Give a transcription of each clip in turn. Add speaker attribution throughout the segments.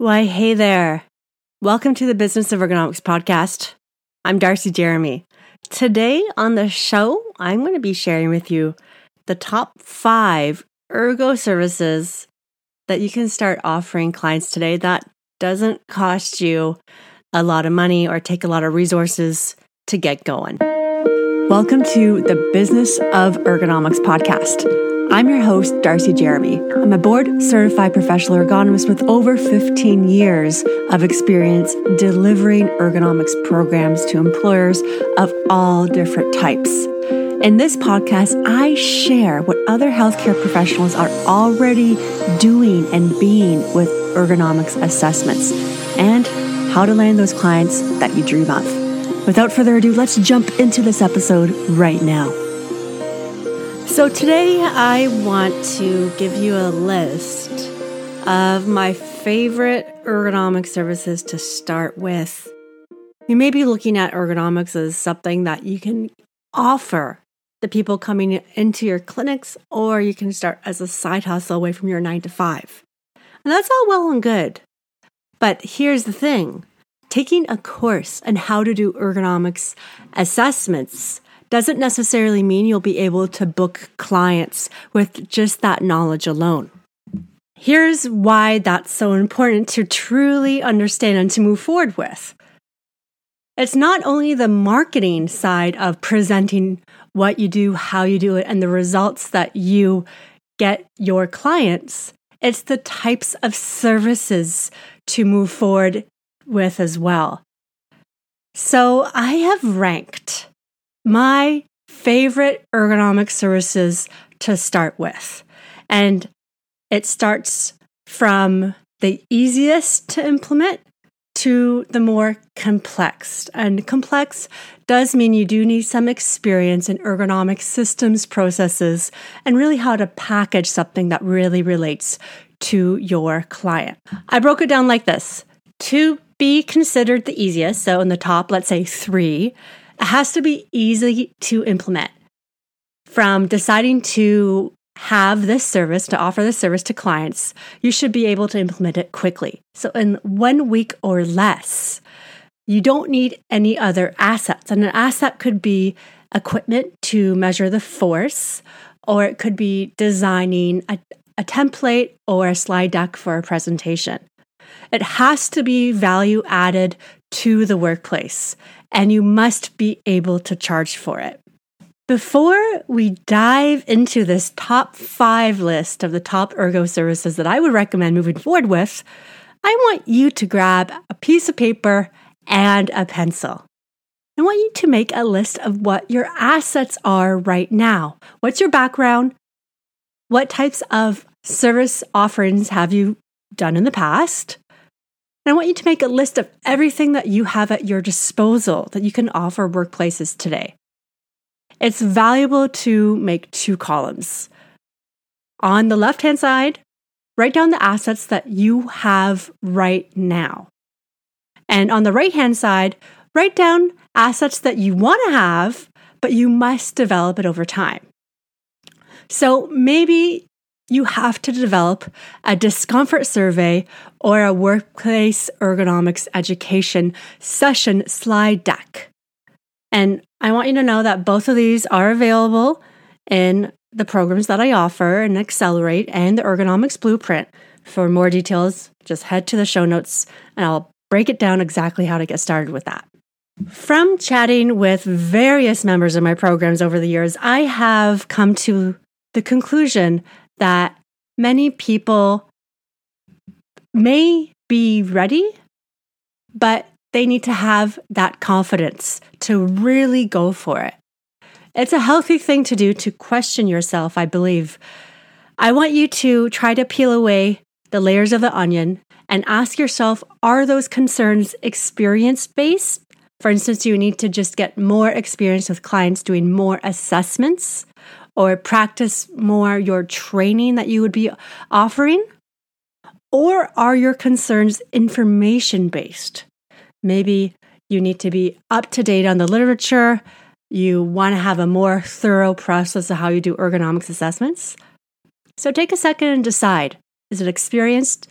Speaker 1: Why, hey there. Welcome to the Business of Ergonomics podcast. I'm Darcy Jeremy. Today on the show, I'm going to be sharing with you the top five ergo services that you can start offering clients today that doesn't cost you a lot of money or take a lot of resources to get going. Welcome to the Business of Ergonomics podcast. I'm your host, Darcy Jeremy. I'm a board certified professional ergonomist with over 15 years of experience delivering ergonomics programs to employers of all different types. In this podcast, I share what other healthcare professionals are already doing and being with ergonomics assessments and how to land those clients that you dream of. Without further ado, let's jump into this episode right now. So, today I want to give you a list of my favorite ergonomic services to start with. You may be looking at ergonomics as something that you can offer the people coming into your clinics, or you can start as a side hustle away from your nine to five. And that's all well and good. But here's the thing taking a course on how to do ergonomics assessments doesn't necessarily mean you'll be able to book clients with just that knowledge alone. Here's why that's so important to truly understand and to move forward with. It's not only the marketing side of presenting what you do, how you do it, and the results that you get your clients, it's the types of services to move forward with as well. So I have ranked my favorite ergonomic services to start with. And it starts from the easiest to implement to the more complex. And complex does mean you do need some experience in ergonomic systems processes and really how to package something that really relates to your client. I broke it down like this to be considered the easiest. So in the top, let's say three, it has to be easy to implement. From deciding to have this service, to offer this service to clients, you should be able to implement it quickly. So, in one week or less, you don't need any other assets. And an asset could be equipment to measure the force, or it could be designing a, a template or a slide deck for a presentation. It has to be value added to the workplace and you must be able to charge for it. Before we dive into this top five list of the top ergo services that I would recommend moving forward with, I want you to grab a piece of paper and a pencil. I want you to make a list of what your assets are right now. What's your background? What types of service offerings have you done in the past? And I want you to make a list of everything that you have at your disposal that you can offer workplaces today. It's valuable to make two columns. On the left hand side, write down the assets that you have right now. And on the right hand side, write down assets that you want to have, but you must develop it over time. So maybe you have to develop a discomfort survey or a workplace ergonomics education session slide deck. And I want you to know that both of these are available in the programs that I offer in Accelerate and the Ergonomics Blueprint. For more details, just head to the show notes and I'll break it down exactly how to get started with that. From chatting with various members of my programs over the years, I have come to the conclusion that many people may be ready, but they need to have that confidence to really go for it. It's a healthy thing to do to question yourself, I believe. I want you to try to peel away the layers of the onion and ask yourself are those concerns experience based? For instance, you need to just get more experience with clients doing more assessments? Or practice more your training that you would be offering? Or are your concerns information based? Maybe you need to be up to date on the literature. You want to have a more thorough process of how you do ergonomics assessments. So take a second and decide is it experienced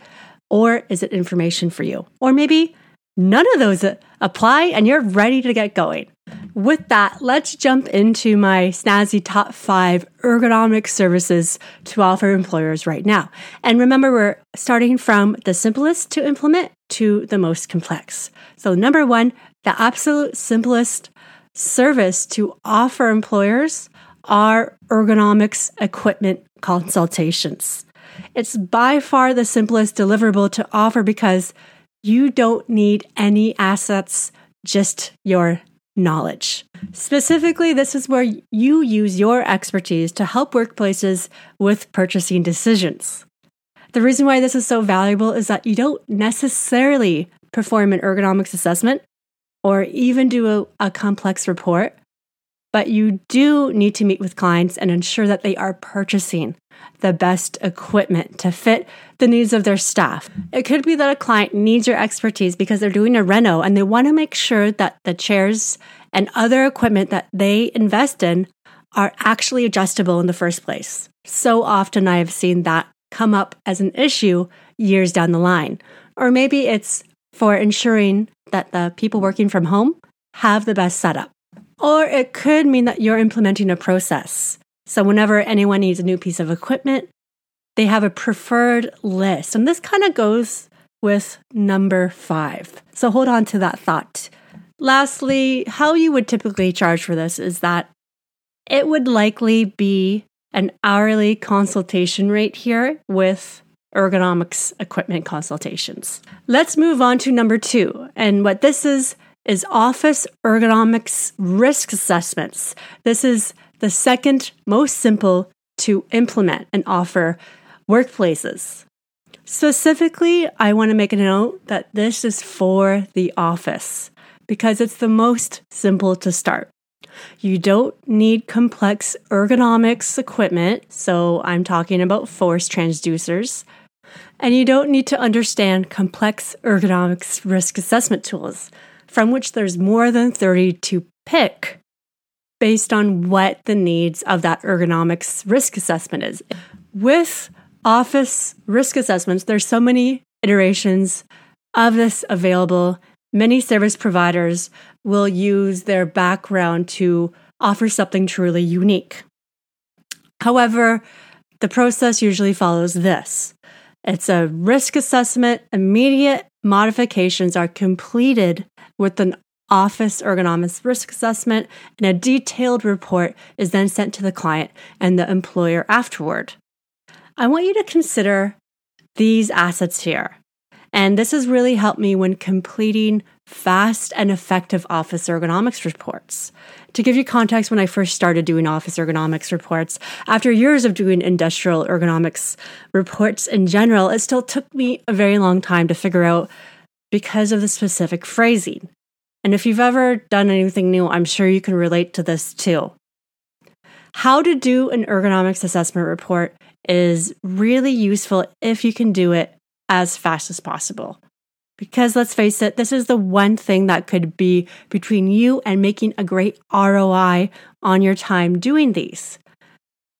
Speaker 1: Or is it information for you? Or maybe none of those uh, apply and you're ready to get going. With that, let's jump into my snazzy top five ergonomic services to offer employers right now. And remember, we're starting from the simplest to implement to the most complex. So, number one, the absolute simplest service to offer employers are ergonomics equipment consultations. It's by far the simplest deliverable to offer because you don't need any assets, just your knowledge. Specifically, this is where you use your expertise to help workplaces with purchasing decisions. The reason why this is so valuable is that you don't necessarily perform an ergonomics assessment or even do a, a complex report, but you do need to meet with clients and ensure that they are purchasing the best equipment to fit the needs of their staff. It could be that a client needs your expertise because they're doing a reno and they want to make sure that the chairs and other equipment that they invest in are actually adjustable in the first place. So often I have seen that come up as an issue years down the line. Or maybe it's for ensuring that the people working from home have the best setup. Or it could mean that you're implementing a process. So, whenever anyone needs a new piece of equipment, they have a preferred list. And this kind of goes with number five. So, hold on to that thought. Lastly, how you would typically charge for this is that it would likely be an hourly consultation rate here with ergonomics equipment consultations. Let's move on to number two. And what this is, is office ergonomics risk assessments. This is the second most simple to implement and offer workplaces. Specifically, I want to make a note that this is for the office because it's the most simple to start. You don't need complex ergonomics equipment, so I'm talking about force transducers. And you don't need to understand complex ergonomics risk assessment tools, from which there's more than 30 to pick based on what the needs of that ergonomics risk assessment is. With office risk assessments, there's so many iterations of this available. Many service providers will use their background to offer something truly unique. However, the process usually follows this it's a risk assessment. Immediate modifications are completed with an office ergonomics risk assessment, and a detailed report is then sent to the client and the employer afterward. I want you to consider these assets here. And this has really helped me when completing fast and effective office ergonomics reports. To give you context, when I first started doing office ergonomics reports, after years of doing industrial ergonomics reports in general, it still took me a very long time to figure out because of the specific phrasing. And if you've ever done anything new, I'm sure you can relate to this too. How to do an ergonomics assessment report is really useful if you can do it as fast as possible. Because let's face it, this is the one thing that could be between you and making a great ROI on your time doing these.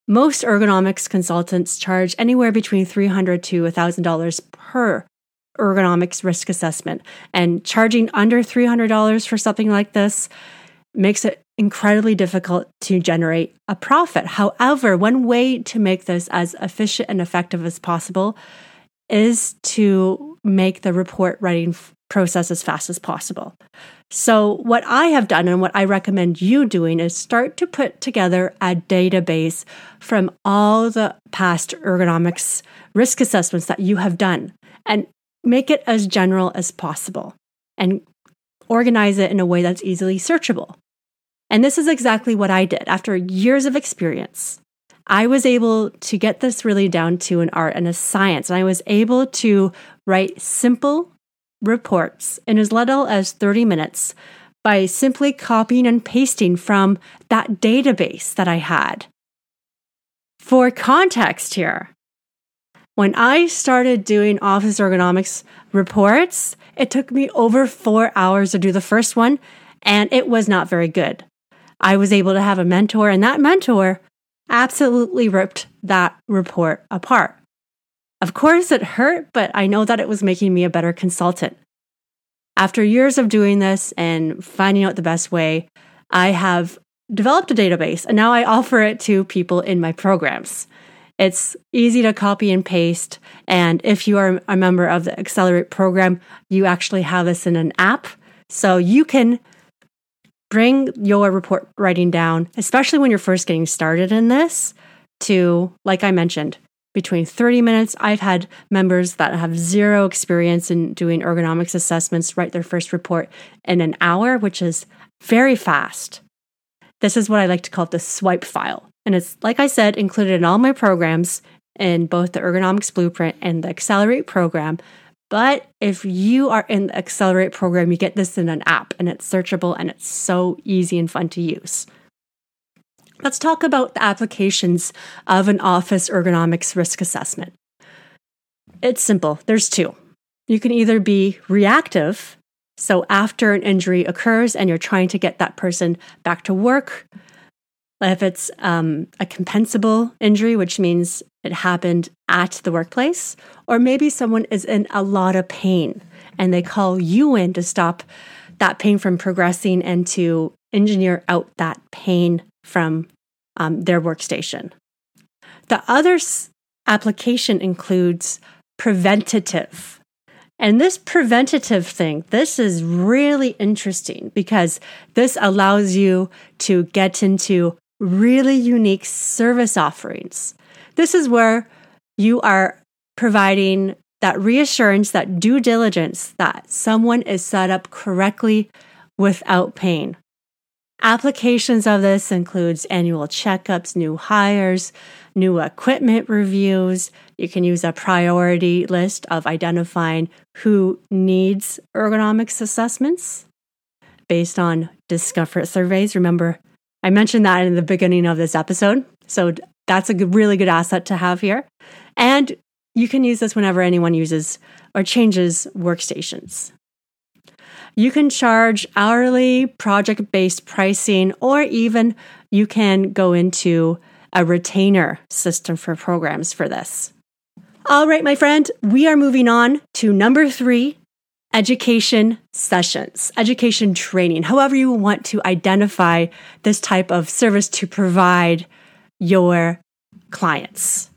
Speaker 1: Most ergonomics consultants charge anywhere between 300 to $1,000 per ergonomics risk assessment. And charging under $300 for something like this makes it incredibly difficult to generate a profit. However, one way to make this as efficient and effective as possible is to make the report writing process as fast as possible. So, what I have done and what I recommend you doing is start to put together a database from all the past ergonomics risk assessments that you have done and make it as general as possible and organize it in a way that's easily searchable. And this is exactly what I did after years of experience. I was able to get this really down to an art and a science, and I was able to write simple reports in as little as 30 minutes by simply copying and pasting from that database that I had. For context here, when I started doing office ergonomics reports, it took me over four hours to do the first one, and it was not very good. I was able to have a mentor, and that mentor absolutely ripped that report apart. Of course, it hurt, but I know that it was making me a better consultant. After years of doing this and finding out the best way, I have developed a database and now I offer it to people in my programs. It's easy to copy and paste. And if you are a member of the Accelerate program, you actually have this in an app. So you can bring your report writing down, especially when you're first getting started in this, to, like I mentioned, between 30 minutes. I've had members that have zero experience in doing ergonomics assessments write their first report in an hour, which is very fast. This is what I like to call the swipe file. And it's, like I said, included in all my programs in both the Ergonomics Blueprint and the Accelerate program. But if you are in the Accelerate program, you get this in an app and it's searchable and it's so easy and fun to use. Let's talk about the applications of an office ergonomics risk assessment. It's simple, there's two. You can either be reactive so, after an injury occurs and you're trying to get that person back to work, if it's um, a compensable injury, which means it happened at the workplace, or maybe someone is in a lot of pain and they call you in to stop that pain from progressing and to engineer out that pain from um, their workstation. The other application includes preventative and this preventative thing, this is really interesting because this allows you to get into really unique service offerings. This is where you are providing that reassurance, that due diligence that someone is set up correctly without pain. Applications of this includes annual checkups, new hires, new equipment reviews. You can use a priority list of identifying who needs ergonomics assessments based on discomfort surveys. Remember, I mentioned that in the beginning of this episode. So that's a good, really good asset to have here. And you can use this whenever anyone uses or changes workstations. You can charge hourly, project based pricing, or even you can go into a retainer system for programs for this. All right, my friend, we are moving on to number three education sessions, education training, however you want to identify this type of service to provide your clients.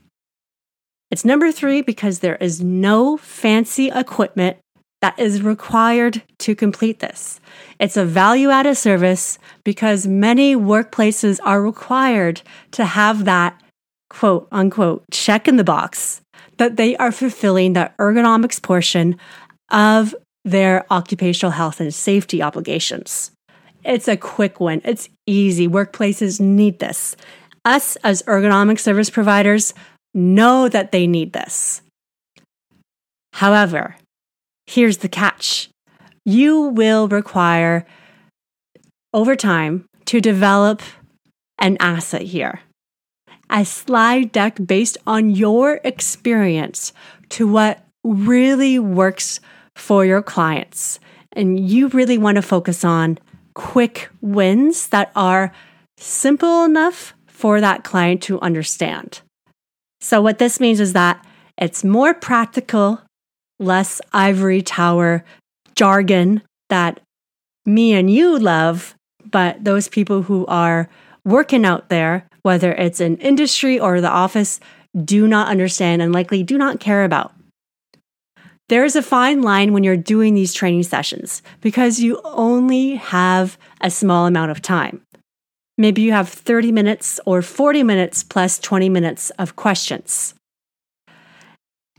Speaker 1: It's number three because there is no fancy equipment that is required to complete this. It's a value added service because many workplaces are required to have that quote unquote check in the box that they are fulfilling the ergonomics portion of their occupational health and safety obligations. It's a quick win. It's easy. Workplaces need this. Us as ergonomic service providers know that they need this. However, Here's the catch you will require over time to develop an asset here. A slide deck based on your experience to what really works for your clients. And you really want to focus on quick wins that are simple enough for that client to understand. So, what this means is that it's more practical less ivory tower jargon that me and you love, but those people who are working out there, whether it's in industry or the office, do not understand and likely do not care about. There is a fine line when you're doing these training sessions because you only have a small amount of time. Maybe you have 30 minutes or 40 minutes plus 20 minutes of questions.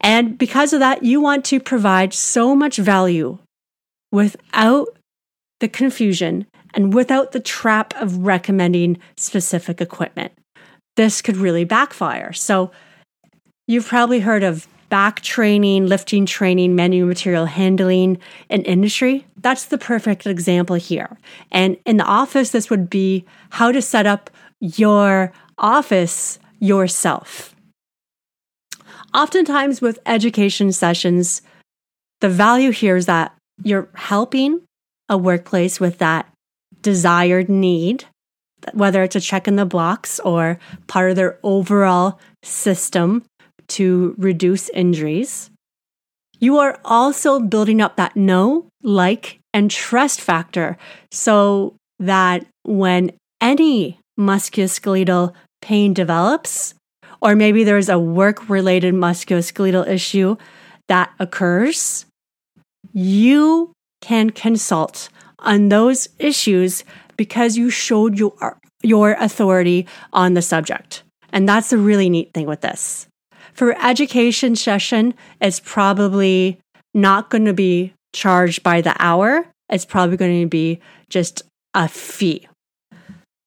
Speaker 1: And because of that, you want to provide so much value without the confusion and without the trap of recommending specific equipment. This could really backfire. So, you've probably heard of back training, lifting training, manual material handling in industry. That's the perfect example here. And in the office, this would be how to set up your office yourself. Oftentimes, with education sessions, the value here is that you're helping a workplace with that desired need, whether it's a check in the box or part of their overall system to reduce injuries. You are also building up that know, like, and trust factor so that when any musculoskeletal pain develops, or maybe there's a work related musculoskeletal issue that occurs, you can consult on those issues because you showed your, your authority on the subject. And that's the really neat thing with this. For education session, it's probably not going to be charged by the hour. It's probably going to be just a fee.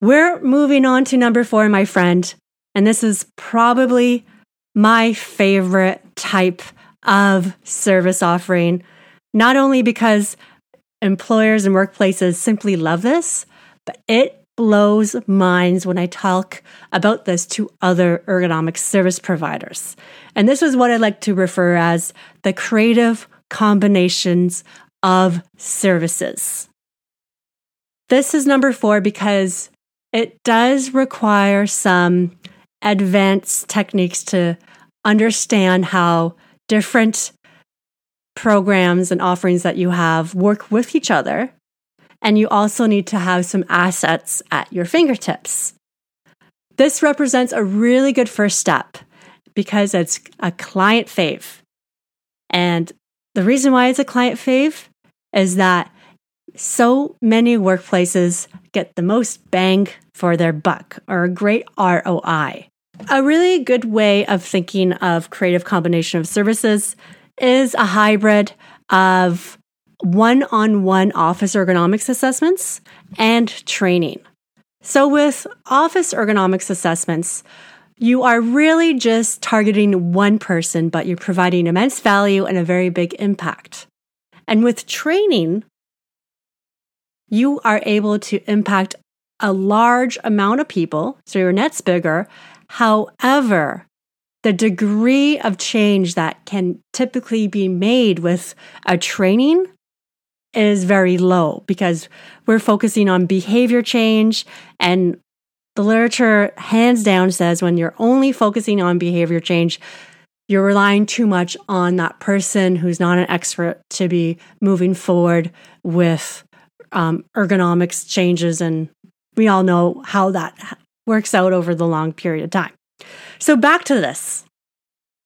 Speaker 1: We're moving on to number four, my friend. And this is probably my favorite type of service offering, not only because employers and workplaces simply love this, but it blows minds when I talk about this to other ergonomic service providers. And this is what I like to refer as the creative combinations of services. This is number four because it does require some advanced techniques to understand how different programs and offerings that you have work with each other. And you also need to have some assets at your fingertips. This represents a really good first step because it's a client fave. And the reason why it's a client fave is that so many workplaces get the most bang for their buck or a great ROI. A really good way of thinking of creative combination of services is a hybrid of one on one office ergonomics assessments and training. So, with office ergonomics assessments, you are really just targeting one person, but you're providing immense value and a very big impact. And with training, you are able to impact a large amount of people, so your net's bigger. However, the degree of change that can typically be made with a training is very low because we're focusing on behavior change and the literature hands down says when you're only focusing on behavior change you're relying too much on that person who's not an expert to be moving forward with um, ergonomics changes and we all know how that works out over the long period of time. So, back to this.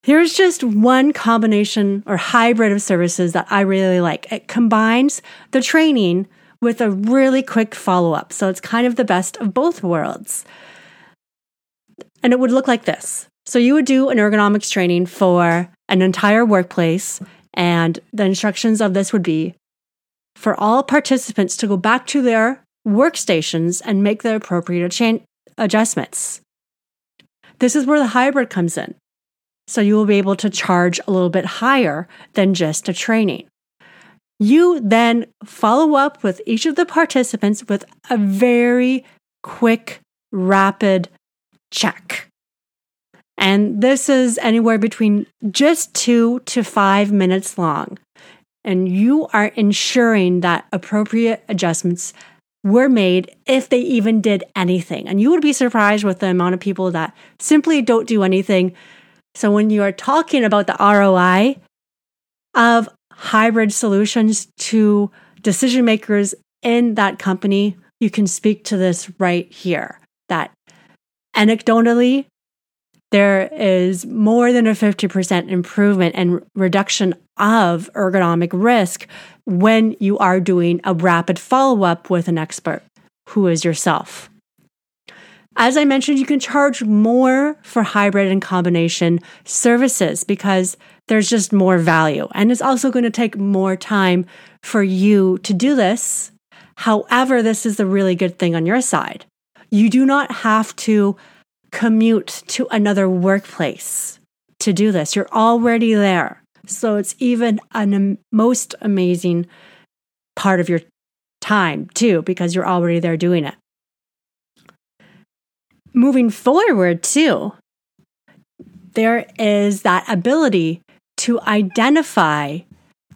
Speaker 1: Here's just one combination or hybrid of services that I really like. It combines the training with a really quick follow up. So, it's kind of the best of both worlds. And it would look like this. So, you would do an ergonomics training for an entire workplace, and the instructions of this would be for all participants to go back to their workstations and make the appropriate adjustments. This is where the hybrid comes in. So you will be able to charge a little bit higher than just a training. You then follow up with each of the participants with a very quick, rapid check. And this is anywhere between just two to five minutes long. And you are ensuring that appropriate adjustments were made if they even did anything. And you would be surprised with the amount of people that simply don't do anything. So when you are talking about the ROI of hybrid solutions to decision makers in that company, you can speak to this right here. That anecdotally, there is more than a 50% improvement and reduction of ergonomic risk when you are doing a rapid follow up with an expert who is yourself. As I mentioned, you can charge more for hybrid and combination services because there's just more value. And it's also going to take more time for you to do this. However, this is the really good thing on your side. You do not have to commute to another workplace to do this. You're already there. So it's even a most amazing part of your time too, because you're already there doing it. Moving forward, too, there is that ability to identify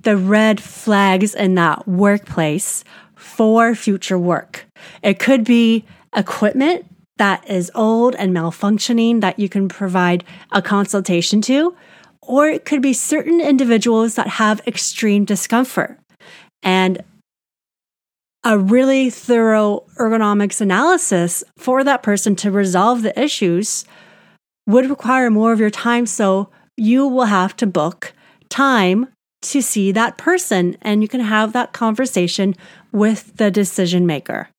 Speaker 1: the red flags in that workplace for future work. It could be equipment that is old and malfunctioning that you can provide a consultation to, or it could be certain individuals that have extreme discomfort. And a really thorough ergonomics analysis for that person to resolve the issues would require more of your time. So you will have to book time to see that person and you can have that conversation with the decision maker.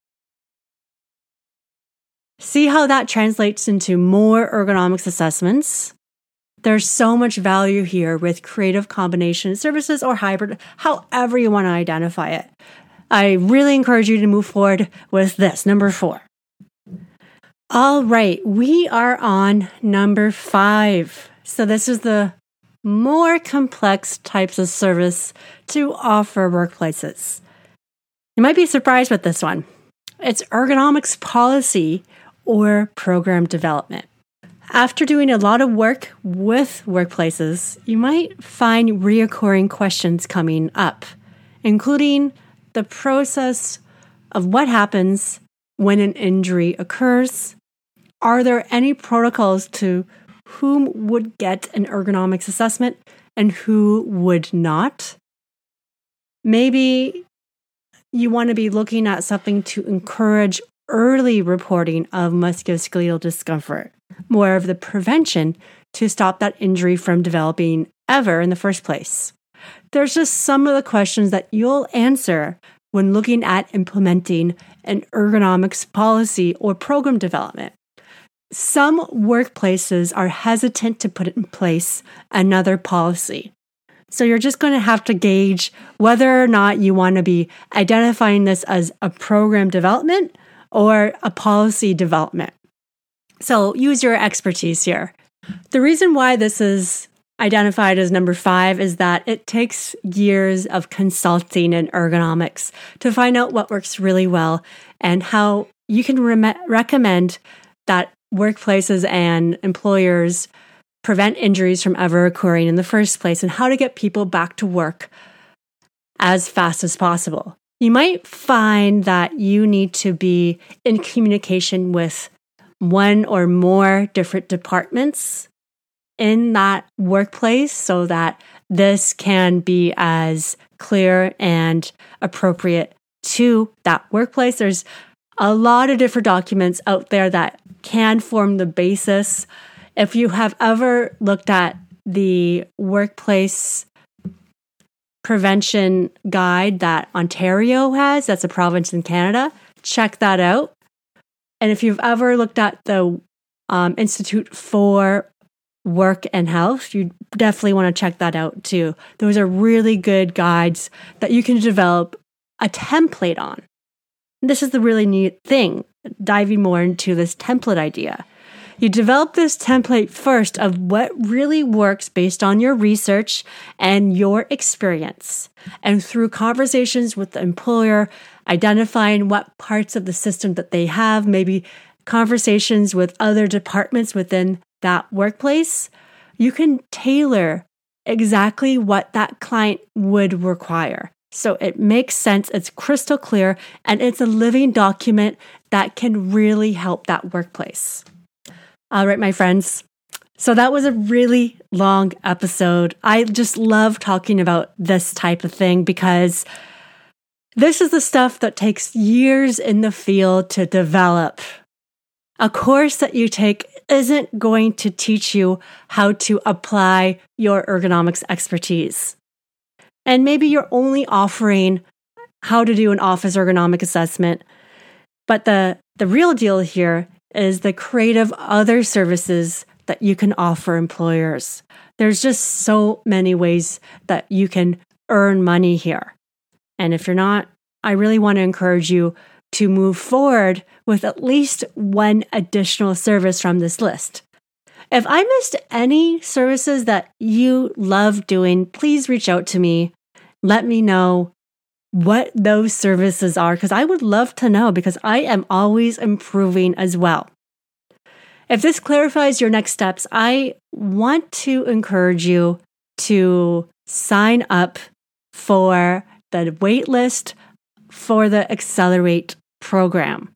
Speaker 1: See how that translates into more ergonomics assessments. There's so much value here with creative combination services or hybrid, however you want to identify it. I really encourage you to move forward with this, number four. All right, we are on number five. So, this is the more complex types of service to offer workplaces. You might be surprised with this one. It's ergonomics policy or program development. After doing a lot of work with workplaces, you might find reoccurring questions coming up, including the process of what happens when an injury occurs. Are there any protocols to whom would get an ergonomics assessment and who would not? Maybe you want to be looking at something to encourage early reporting of musculoskeletal discomfort, more of the prevention to stop that injury from developing ever in the first place. There's just some of the questions that you'll answer when looking at implementing an ergonomics policy or program development. Some workplaces are hesitant to put in place another policy. So you're just going to have to gauge whether or not you want to be identifying this as a program development or a policy development. So use your expertise here. The reason why this is identified as number five is that it takes years of consulting in ergonomics to find out what works really well and how you can re- recommend that workplaces and employers prevent injuries from ever occurring in the first place and how to get people back to work as fast as possible. You might find that you need to be in communication with one or more different departments in that workplace so that this can be as clear and appropriate to that workplace. There's a lot of different documents out there that can form the basis. If you have ever looked at the workplace prevention guide that Ontario has, that's a province in Canada. Check that out. And if you've ever looked at the um, Institute for Work and Health, you definitely want to check that out too. Those are really good guides that you can develop a template on. This is the really neat thing, diving more into this template idea. You develop this template first of what really works based on your research and your experience. And through conversations with the employer, identifying what parts of the system that they have, maybe conversations with other departments within that workplace, you can tailor exactly what that client would require. So it makes sense, it's crystal clear, and it's a living document that can really help that workplace. All right, my friends. So that was a really long episode. I just love talking about this type of thing because this is the stuff that takes years in the field to develop. A course that you take isn't going to teach you how to apply your ergonomics expertise. And maybe you're only offering how to do an office ergonomic assessment. But the, the real deal here is the creative other services that you can offer employers. There's just so many ways that you can earn money here. And if you're not, I really want to encourage you to move forward with at least one additional service from this list. If I missed any services that you love doing, please reach out to me. Let me know what those services are because I would love to know because I am always improving as well. If this clarifies your next steps, I want to encourage you to sign up for the waitlist for the Accelerate program.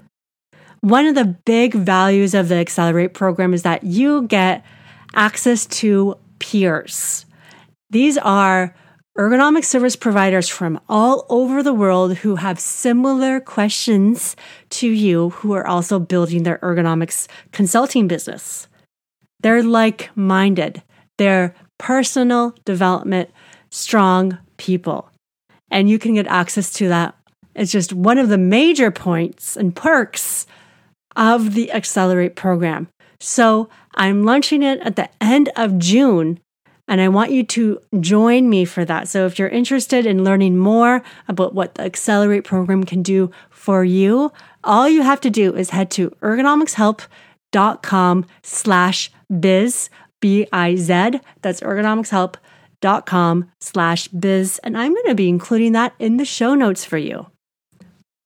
Speaker 1: one of the big values of the Accelerate program is that you get access to peers. These are ergonomic service providers from all over the world who have similar questions to you who are also building their ergonomics consulting business. They're like minded, they're personal development, strong people. And you can get access to that. It's just one of the major points and perks of the Accelerate program. So I'm launching it at the end of June and I want you to join me for that. So if you're interested in learning more about what the Accelerate program can do for you, all you have to do is head to ergonomicshelp.com slash biz, B-I-Z. That's ergonomicshelp.com slash biz. And I'm going to be including that in the show notes for you.